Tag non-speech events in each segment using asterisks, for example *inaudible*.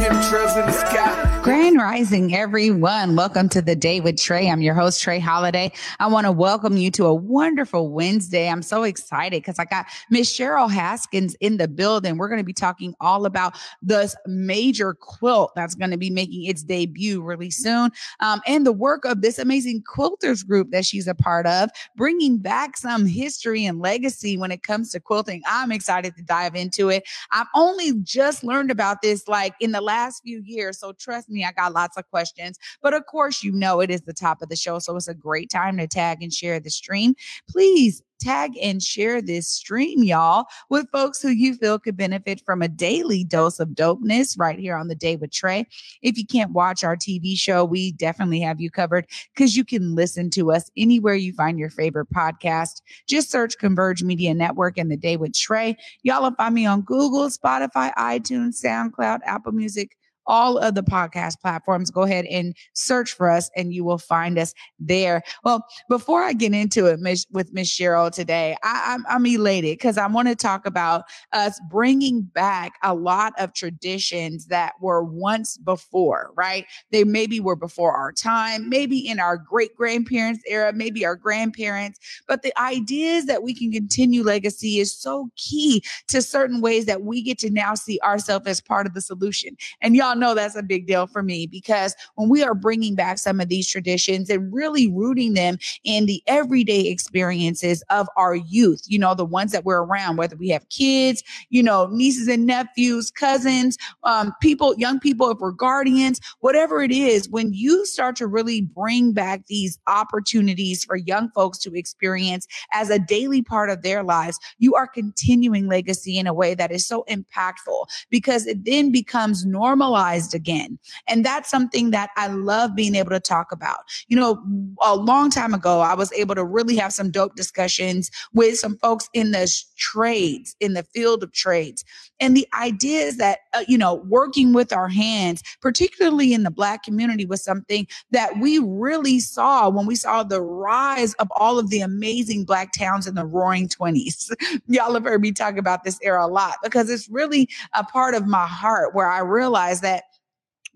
chemtrails in the sky. Grand Rising, everyone. Welcome to the day with Trae. I'm your host, Trae Holiday. I want to welcome you to a wonderful Wednesday. I'm so excited because I got Miss Cheryl Haskins in the building. We're going to be talking all about this major quilt that's going to be making its debut really soon, um, and the work of this amazing quilters group that she's a part of, bringing back some history and legacy when it comes to quilting. I'm excited to dive into it. I've only just learned about this like in the last few years, so trust me, I got lots of questions. But of course, you know it is the top of the show. So it's a great time to tag and share the stream. Please tag and share this stream, y'all, with folks who you feel could benefit from a daily dose of dopeness right here on the day with Trae. If you can't watch our TV show, we definitely have you covered because you can listen to us anywhere you find your favorite podcast. Just search Converge Media Network and the day with Trae. Y'all will find me on Google, Spotify, iTunes, SoundCloud, Apple Music all of the podcast platforms. Go ahead and search for us and you will find us there. Well, before I get into it Ms. with Miss Cheryl today, I, I'm, I'm elated because I want to talk about us bringing back a lot of traditions that were once before, right? They maybe were before our time, maybe in our great grandparents' era, maybe our grandparents, but the ideas that we can continue legacy is so key to certain ways that we get to now see ourselves as part of the solution. And y'all know that's a big deal for me because when we are bringing back some of these traditions and really rooting them in the everyday experiences of our youth, you know, the ones that we're around, whether we have kids, you know, nieces and nephews, cousins, um, people, young people, if we're guardians, whatever it is, when you start to really bring back these opportunities for young folks to experience as a daily part of their lives, you are continuing legacy in a way that is so impactful because it then becomes normalized normalized again. And that's something that I love being able to talk about. You know, a long time ago, I was able to really have some dope discussions with some folks in the trades, in the field of trades. And the idea is that, uh, you know, working with our hands, particularly in the Black community, was something that we really saw when we saw the rise of all of the amazing Black towns in the roaring 20s. *laughs* Y'all have heard me talk about this era a lot because it's really a part of my heart where I realized that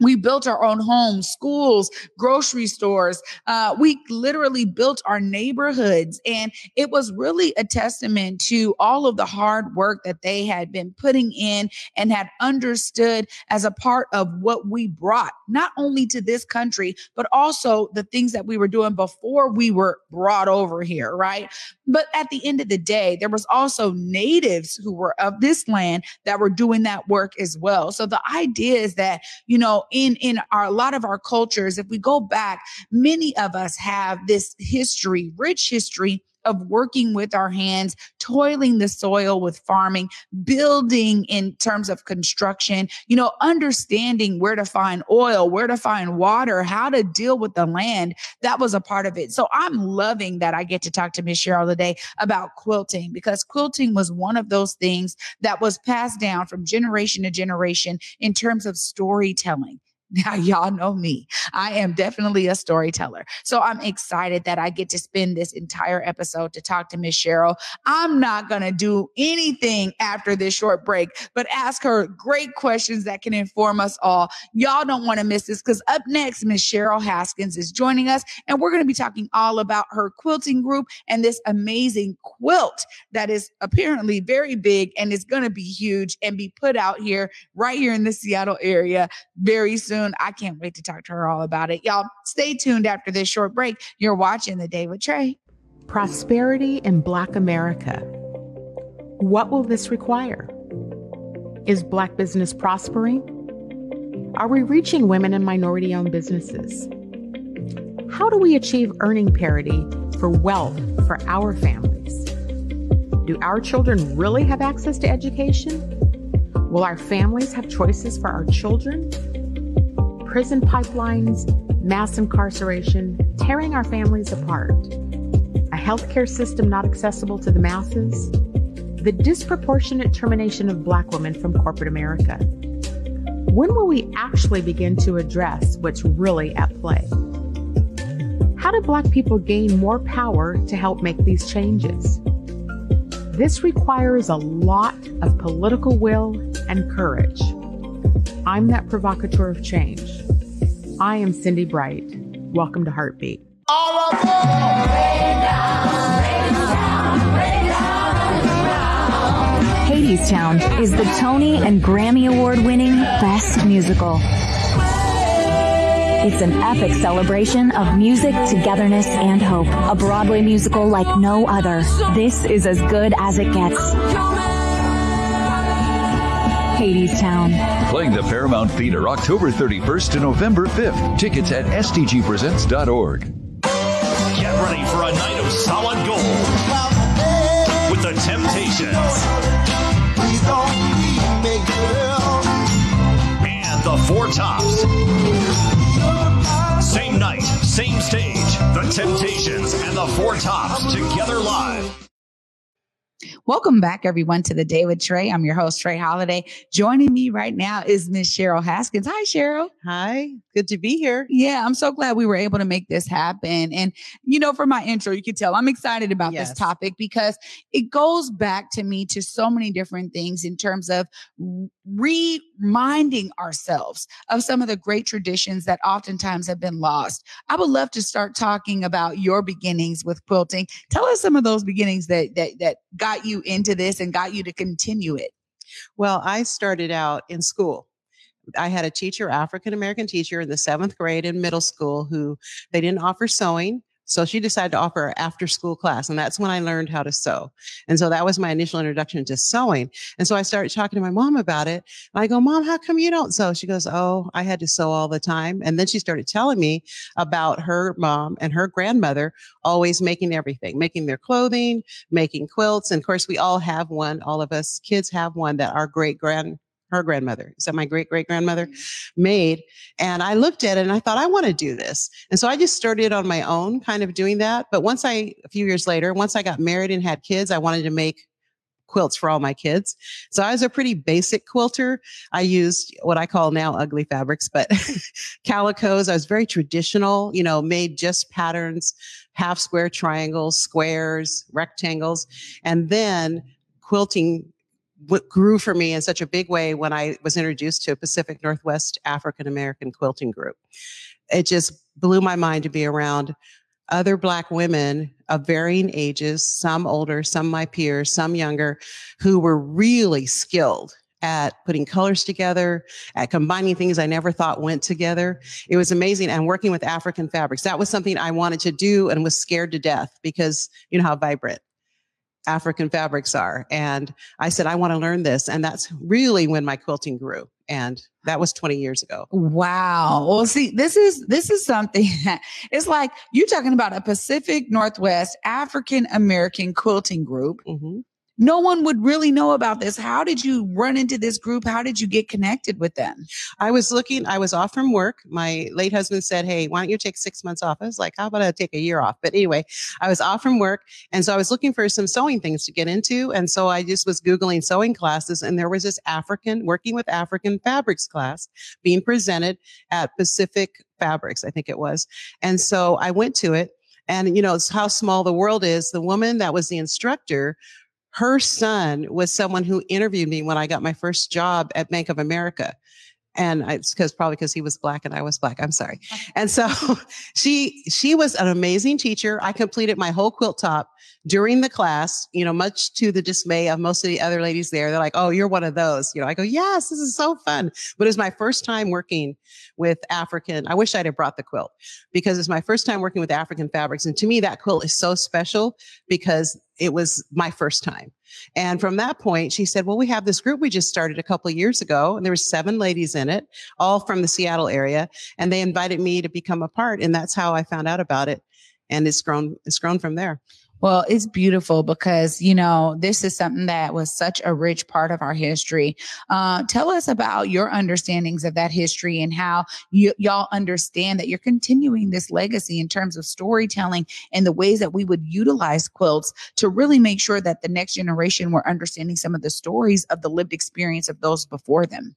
we built our own homes, schools, grocery stores. Uh, we literally built our neighborhoods. And it was really a testament to all of the hard work that they had been putting in and had understood as a part of what we brought, not only to this country, but also the things that we were doing before we were brought over here, right? But at the end of the day, there was also natives who were of this land that were doing that work as well. So the idea is that, you know, in in our a lot of our cultures if we go back many of us have this history rich history of working with our hands, toiling the soil with farming, building in terms of construction, you know, understanding where to find oil, where to find water, how to deal with the land. That was a part of it. So I'm loving that I get to talk to Miss Cheryl today about quilting because quilting was one of those things that was passed down from generation to generation in terms of storytelling. *laughs* Now, y'all know me. I am definitely a storyteller. So I'm excited that I get to spend this entire episode to talk to Miss Cheryl. I'm not going to do anything after this short break, but ask her great questions that can inform us all. Y'all don't want to miss this because up next, Miss Cheryl Haskins is joining us, and we're going to be talking all about her quilting group and this amazing quilt that is apparently very big and is going to be huge and be put out here right here in the Seattle area very soon soon. I can't wait to talk to her all about it. Y'all stay tuned after this short break. You're watching The Day with Trae. Prosperity in Black America. What will this require? Is Black business prospering? Are we reaching women and minority owned businesses? How do we achieve earning parity for wealth for our families? Do our children really have access to education? Will our families have choices for our children? Prison pipelines, mass incarceration, tearing our families apart, a healthcare system not accessible to the masses, the disproportionate termination of Black women from corporate America. When will we actually begin to address what's really at play? How do Black people gain more power to help make these changes? This requires a lot of political will and courage. I'm that provocateur of change. I am Cindy Bright. Welcome to Heartbeat. Hadestown is the Tony and Grammy Award winning Best Musical. It's an epic celebration of music, togetherness, and hope. A Broadway musical like no other. This is as good as it gets. Hadestown. Playing the Paramount Theater October 31st to November 5th. Tickets at stgpresents.org. Get ready for a night of solid gold with the Temptations and the Four Tops. Same night, same stage. The Temptations and the Four Tops together live. Welcome back, everyone, to the Day with Trae. I'm your host, Trae Holiday. Joining me right now is Miss Cheryl Haskins. Hi, Cheryl. Hi, good to be here. Yeah, I'm so glad we were able to make this happen. And, you know, for my intro, you can tell I'm excited about Yes. this topic because it goes back to me to so many different things in terms of reminding ourselves of some of the great traditions that oftentimes have been lost. I would love to start talking about your beginnings with quilting. Tell us some of those beginnings that that that got you into this and got you to continue it. Well, I started out in school. I had a teacher, African American teacher in the seventh grade in middle school, who they didn't offer sewing. So she decided to offer after school class. And that's when I learned how to sew. And so that was my initial introduction to sewing. And so I started talking to my mom about it. And I go, Mom, how come you don't sew? She goes, Oh, I had to sew all the time. And then she started telling me about her mom and her grandmother always making everything, making their clothing, making quilts. And of course, we all have one. All of us kids have one that our great grand, her grandmother, is that my great great grandmother mm-hmm. made? And I looked at it and I thought, I want to do this. And so I just started on my own, kind of doing that. But once I, a few years later, once I got married and had kids, I wanted to make quilts for all my kids. So I was a pretty basic quilter. I used what I call now ugly fabrics, but *laughs* calicos. I was very traditional, you know, made just patterns, half square triangles, squares, rectangles. And then quilting what grew for me in such a big way when I was introduced to a Pacific Northwest African American quilting group. It just blew my mind to be around other Black women of varying ages, some older, some my peers, some younger, who were really skilled at putting colors together, at combining things I never thought went together. It was amazing. And working with African fabrics, that was something I wanted to do and was scared to death because you know how vibrant African fabrics are. And I said, I want to learn this. And that's really when my quilting grew. And that was 20 years ago. Wow. Well, see, this is this is something that *laughs* it's like you're talking about a Pacific Northwest African American quilting group. Mhm. No one would really know about this. How did you run into this group? How did you get connected with them? I was looking, I was off from work. My late husband said, Hey, why don't you take six months off? I was like, How about I take a year off? But anyway, I was off from work. And so I was looking for some sewing things to get into. And so I just was Googling sewing classes. And there was this African, working with African fabrics class being presented at Pacific Fabrics, I think it was. And so I went to it. And, you know, it's how small the world is. The woman that was the instructor, her son was someone who interviewed me when I got my first job at Bank of America. And it's because probably because he was black and I was black. I'm sorry. Uh-huh. And so *laughs* she she was an amazing teacher. I completed my whole quilt top during the class, you know, much to the dismay of most of the other ladies there. They're like, oh, you're one of those. You know, I go, yes, this is so fun. But it was my first time working with African. I wish I'd have brought the quilt because it's my first time working with African fabrics. And to me, that quilt is so special because it was my first time. And from that point, she said, well, we have this group we just started a couple of years ago and there were seven ladies in it, all from the Seattle area. And they invited me to become a part. And that's how I found out about it. And it's grown, it's grown from there. Well, it's beautiful because, you know, this is something that was such a rich part of our history. Uh, tell us about your understandings of that history and how you, y'all understand that you're continuing this legacy in terms of storytelling and the ways that we would utilize quilts to really make sure that the next generation were understanding some of the stories of the lived experience of those before them.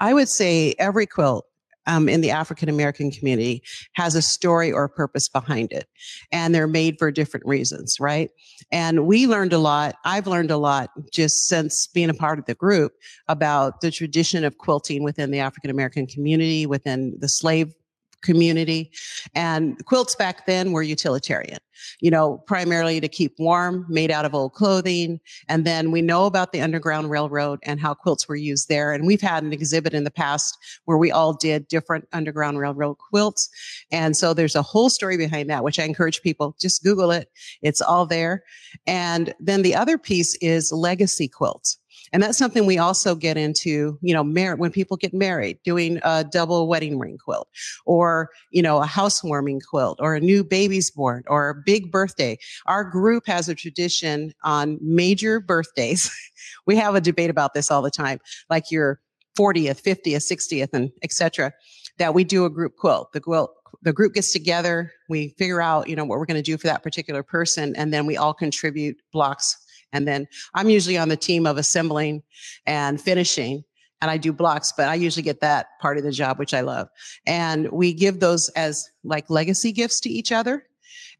I would say every quilt um, in the African American community has a story or a purpose behind it. And they're made for different reasons, right? And we learned a lot. I've learned a lot just since being a part of the group about the tradition of quilting within the African American community, within the slave community. And quilts back then were utilitarian, you know, primarily to keep warm, made out of old clothing. And then we know about the Underground Railroad and how quilts were used there. And we've had an exhibit in the past where we all did different Underground Railroad quilts. And so there's a whole story behind that, which I encourage people just Google it. It's all there. And then the other piece is legacy quilts. And that's something we also get into, you know, mar- when people get married, doing a double wedding ring quilt or, you know, a housewarming quilt or a new baby's born or a big birthday. Our group has a tradition on major birthdays. *laughs* we have a debate about this all the time, like your 40th, 50th, 60th, and etc. That we do a group quilt. The quilt the group gets together, we figure out, you know, what we're going to do for that particular person, and then we all contribute blocks and then I'm usually on the team of assembling and finishing and I do blocks, but I usually get that part of the job, which I love. And we give those as like legacy gifts to each other.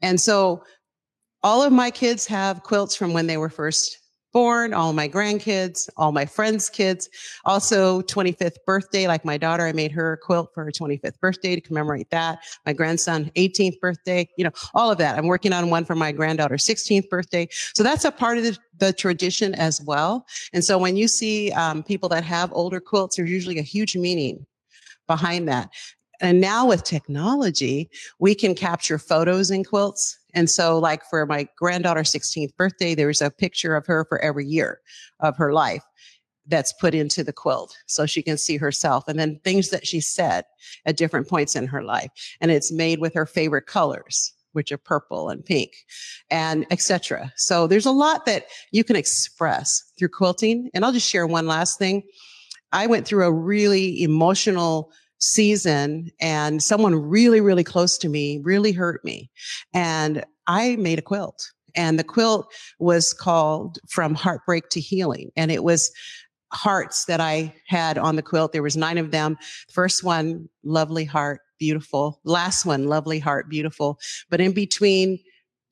And so all of my kids have quilts from when they were first born, all my grandkids, all my friends' kids. Also, 25th birthday, like my daughter, I made her a quilt for her 25th birthday to commemorate that. My grandson, 18th birthday, you know, all of that. I'm working on one for my granddaughter's 16th birthday. So that's a part of the, the tradition as well. And so when you see um, people that have older quilts, there's usually a huge meaning behind that. And now with technology, we can capture photos in quilts and so, like for my granddaughter's 16th birthday, there was a picture of her for every year of her life that's put into the quilt so she can see herself and then things that she said at different points in her life. And it's made with her favorite colors which are purple and pink and etc. So there's a lot that you can express through quilting. And I'll just share one last thing. I went through a really emotional season and someone really, really close to me really hurt me. And I made a quilt and the quilt was called From Heartbreak to Healing. And it was hearts that I had on the quilt. There was nine of them. First one, lovely heart, beautiful. Last one, lovely heart, beautiful. But in between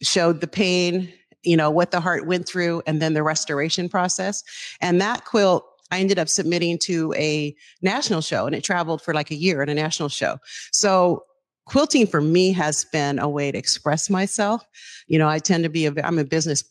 showed the pain, you know, what the heart went through and then the restoration process. And that quilt I ended up submitting to a national show and it traveled for like a year in a national show. So quilting for me has been a way to express myself. You know, I tend to be a, I'm a business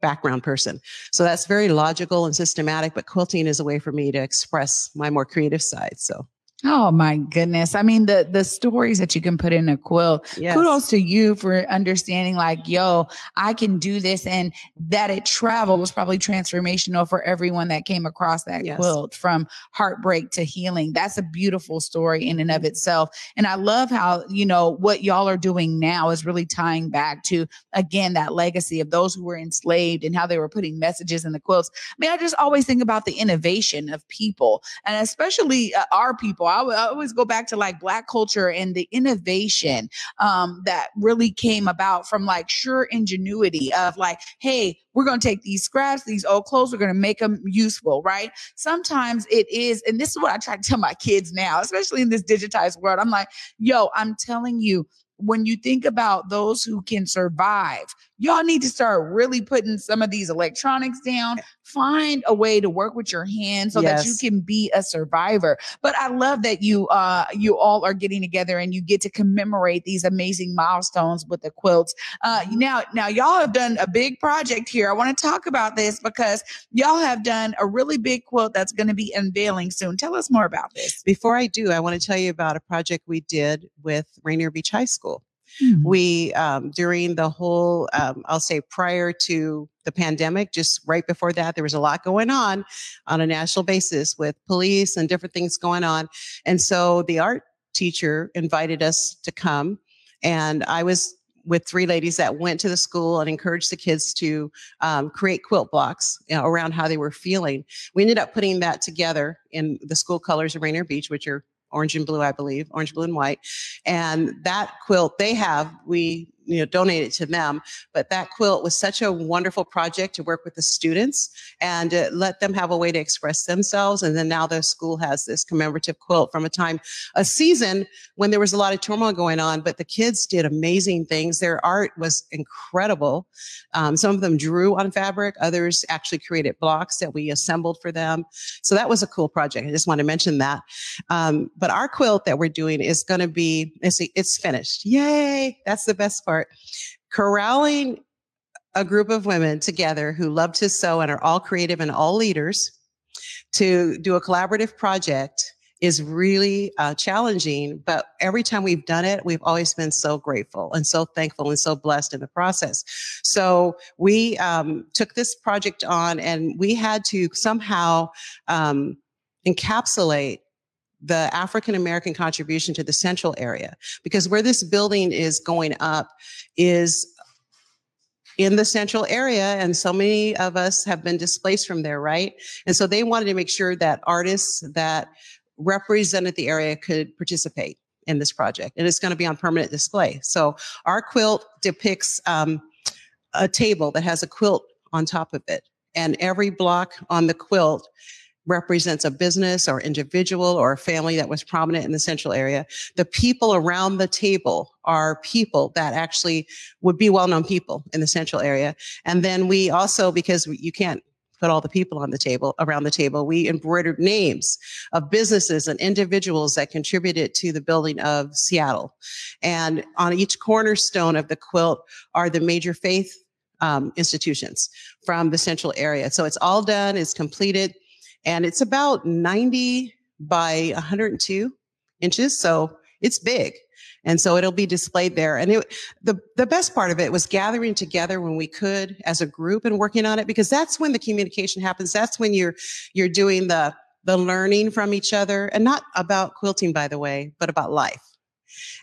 background person. So that's very logical and systematic, but quilting is a way for me to express my more creative side. So Oh my goodness. I mean, the the stories that you can put in a quilt. Yes. Kudos to you for understanding like, yo, I can do this and that it traveled was probably transformational for everyone that came across that yes. quilt from heartbreak to healing. That's a beautiful story in and of itself. And I love how, you know, what y'all are doing now is really tying back to again that legacy of those who were enslaved and how they were putting messages in the quilts. I mean, I just always think about the innovation of people and especially uh, our people I, always go back to like black culture and the innovation um, that really came about from like sure ingenuity of like, hey, we're going to take these scraps, these old clothes, we're going to make them useful, right? Sometimes it is, and this is what I try to tell my kids now, especially in this digitized world. I'm like, yo, I'm telling you, when you think about those who can survive, y'all need to start really putting some of these electronics down. Find a way to work with your hands so yes. that you can be a survivor. But I love that you uh you all are getting together and you get to commemorate these amazing milestones with the quilts. Uh now now y'all have done a big project here. I want to talk about this because y'all have done a really big quilt that's going to be unveiling soon. Tell us more about this. Before I do, I want to tell you about a project we did with Rainier Beach High School. Mm-hmm. We, um, during the whole, um, I'll say prior to the pandemic, just right before that, there was a lot going on on a national basis with police and different things going on. And so the art teacher invited us to come and I was with three ladies that went to the school and encouraged the kids to um, create quilt blocks you know, around how they were feeling. We ended up putting that together in the school colors of Rainier Beach, which are orange and blue, I believe, orange, blue, and white. And that quilt they have, we you know donate it to them. But that quilt was such a wonderful project to work with the students and uh, let them have a way to express themselves. And then now the school has this commemorative quilt from a time a season when there was a lot of turmoil going on but the kids did amazing things. Their art was incredible. Um, some of them drew on fabric others actually created blocks that we assembled for them. So that was a cool project. I just want to mention that. Um, but our quilt that we're doing is going to be it's, it's finished. Yay! That's the best part corralling a group of women together who love to sew and are all creative and all leaders to do a collaborative project is really uh, challenging. But every time we've done it, we've always been so grateful and so thankful and so blessed in the process. So we um, took this project on and we had to somehow um, encapsulate the African American contribution to the central area because where this building is going up is in the central area and so many of us have been displaced from there right? And so they wanted to make sure that artists that represented the area could participate in this project and it's going to be on permanent display. So our quilt depicts um, a table that has a quilt on top of it and every block on the quilt represents a business or individual or a family that was prominent in the central area. The people around the table are people that actually would be well-known people in the central area. And then we also, because you can't put all the people on the table around the table we embroidered names of businesses and individuals that contributed to the building of seattle and on each cornerstone of the quilt are the major faith um, institutions from the central area so it's all done it's completed and it's about 90 by 102 inches. So it's big. And so it'll be displayed there. And it, the, the best part of it was gathering together when we could as a group and working on it, because that's when the communication happens. That's when you're, you're doing the, the learning from each other and not about quilting, by the way, but about life.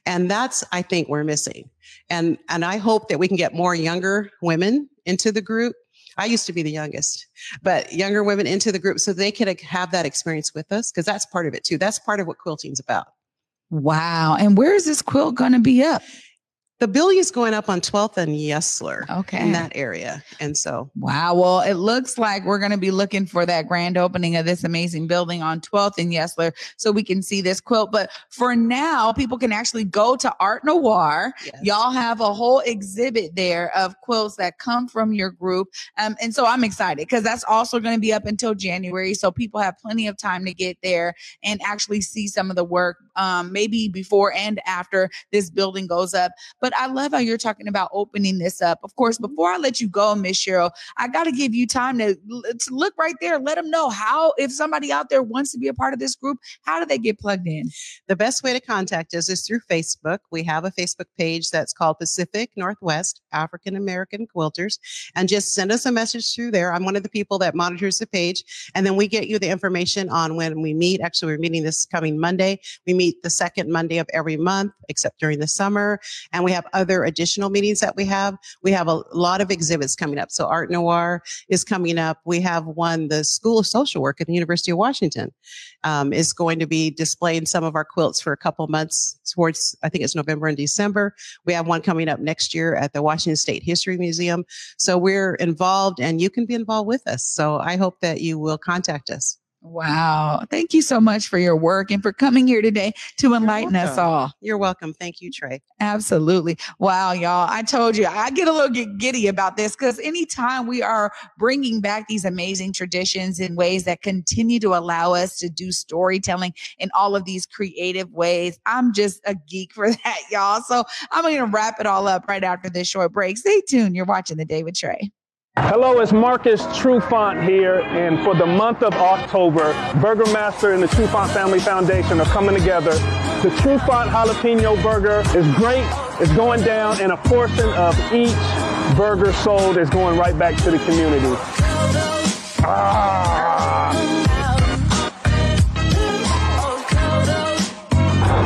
And that's, I think we're missing. And, and I hope that we can get more younger women into the group I used to be the youngest, but younger women into the group so they could have that experience with us because that's part of it too. That's part of what quilting's about. Wow. And where is this quilt going to be up? The building is going up on 12th and Yesler. Okay. In that area. And so. Wow. Well, it looks like we're going to be looking for that grand opening of this amazing building on 12th and Yesler so we can see this quilt. But for now, people can actually go to Arte Noir. Yes. Y'all have a whole exhibit there of quilts that come from your group. Um, and so I'm excited because that's also going to be up until January. So people have plenty of time to get there and actually see some of the work, um, maybe before and after this building goes up. But but I love how you're talking about opening this up. Of course, mm-hmm. before I let you go, Miss Cheryl, I got to give you time to, to look right there. Let them know how, if somebody out there wants to be a part of this group, how do they get plugged in? The best way to contact us is through Facebook. We have a Facebook page that's called Pacific Northwest African American Quilters. And just send us a message through there. I'm one of the people that monitors the page. And then we get you the information on when we meet. Actually, we're meeting this coming Monday. We meet the second Monday of every month, except during the summer. And we have other additional meetings that we have. We have a lot of exhibits coming up. So Arte Noir is coming up. We have one, the School of Social Work at the University of Washington um, is going to be displaying some of our quilts for a couple months towards, I think it's November and December. We have one coming up next year at the Washington State History Museum. So we're involved and you can be involved with us. So I hope that you will contact us. Wow. Thank you so much for your work and for coming here today to enlighten us all. You're welcome. Thank you, Trae. Absolutely. Wow, y'all. I told you, I get a little giddy about this because anytime we are bringing back these amazing traditions in ways that continue to allow us to do storytelling in all of these creative ways, I'm just a geek for *laughs* that, y'all. So I'm going to wrap it all up right after this short break. Stay tuned. You're watching The Day with Trae. Hello, it's Marcus Trufant here, and for the month of October, Burgermaster and the Trufant Family Foundation are coming together. The Trufant Jalapeno Burger is great. It's going down, and a portion of each burger sold is going right back to the community. Ah.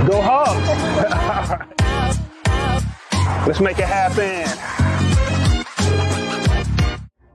Go Hawks! *laughs* Let's make it happen.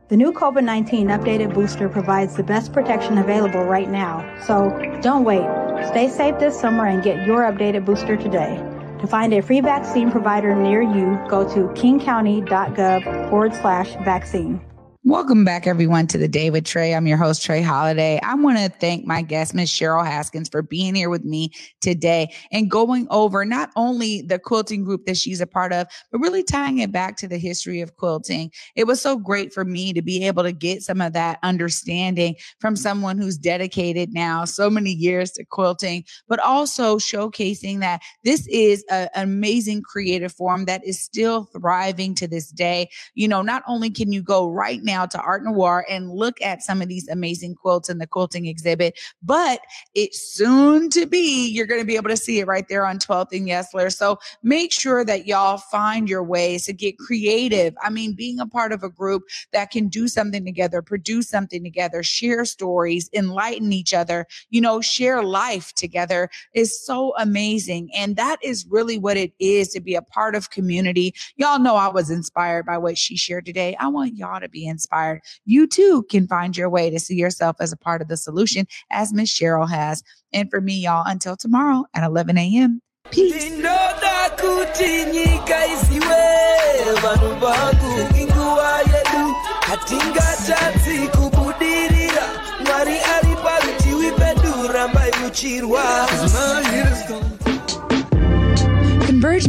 The new COVID 19 updated booster provides the best protection available right now. So don't wait. Stay safe this summer and get your updated booster today. To find a free vaccine provider near you, go to kingcounty.gov forward slash vaccine. Welcome back, everyone, to the Day with Trae. I'm your host, Trae Holiday. I want to thank my guest, Miss Cheryl Haskins, for being here with me today and going over not only the quilting group that she's a part of, but really tying it back to the history of quilting. It was so great for me to be able to get some of that understanding from someone who's dedicated now so many years to quilting, but also showcasing that this is a, an amazing creative form that is still thriving to this day. You know, not only can you go right now, now to Arte Noir and look at some of these amazing quilts in the quilting exhibit. But it's soon to be, you're going to be able to see it right there on 12th and Yesler. So make sure that y'all find your ways to get creative. I mean, being a part of a group that can do something together, produce something together, share stories, enlighten each other, you know, share life together is so amazing. And that is really what it is to be a part of community. Y'all know I was inspired by what she shared today. I want y'all to be inspired inspired, you too can find your way to see yourself as a part of the solution, as Miss Cheryl has. And for me, y'all, until tomorrow at 11 a.m. Peace. Converge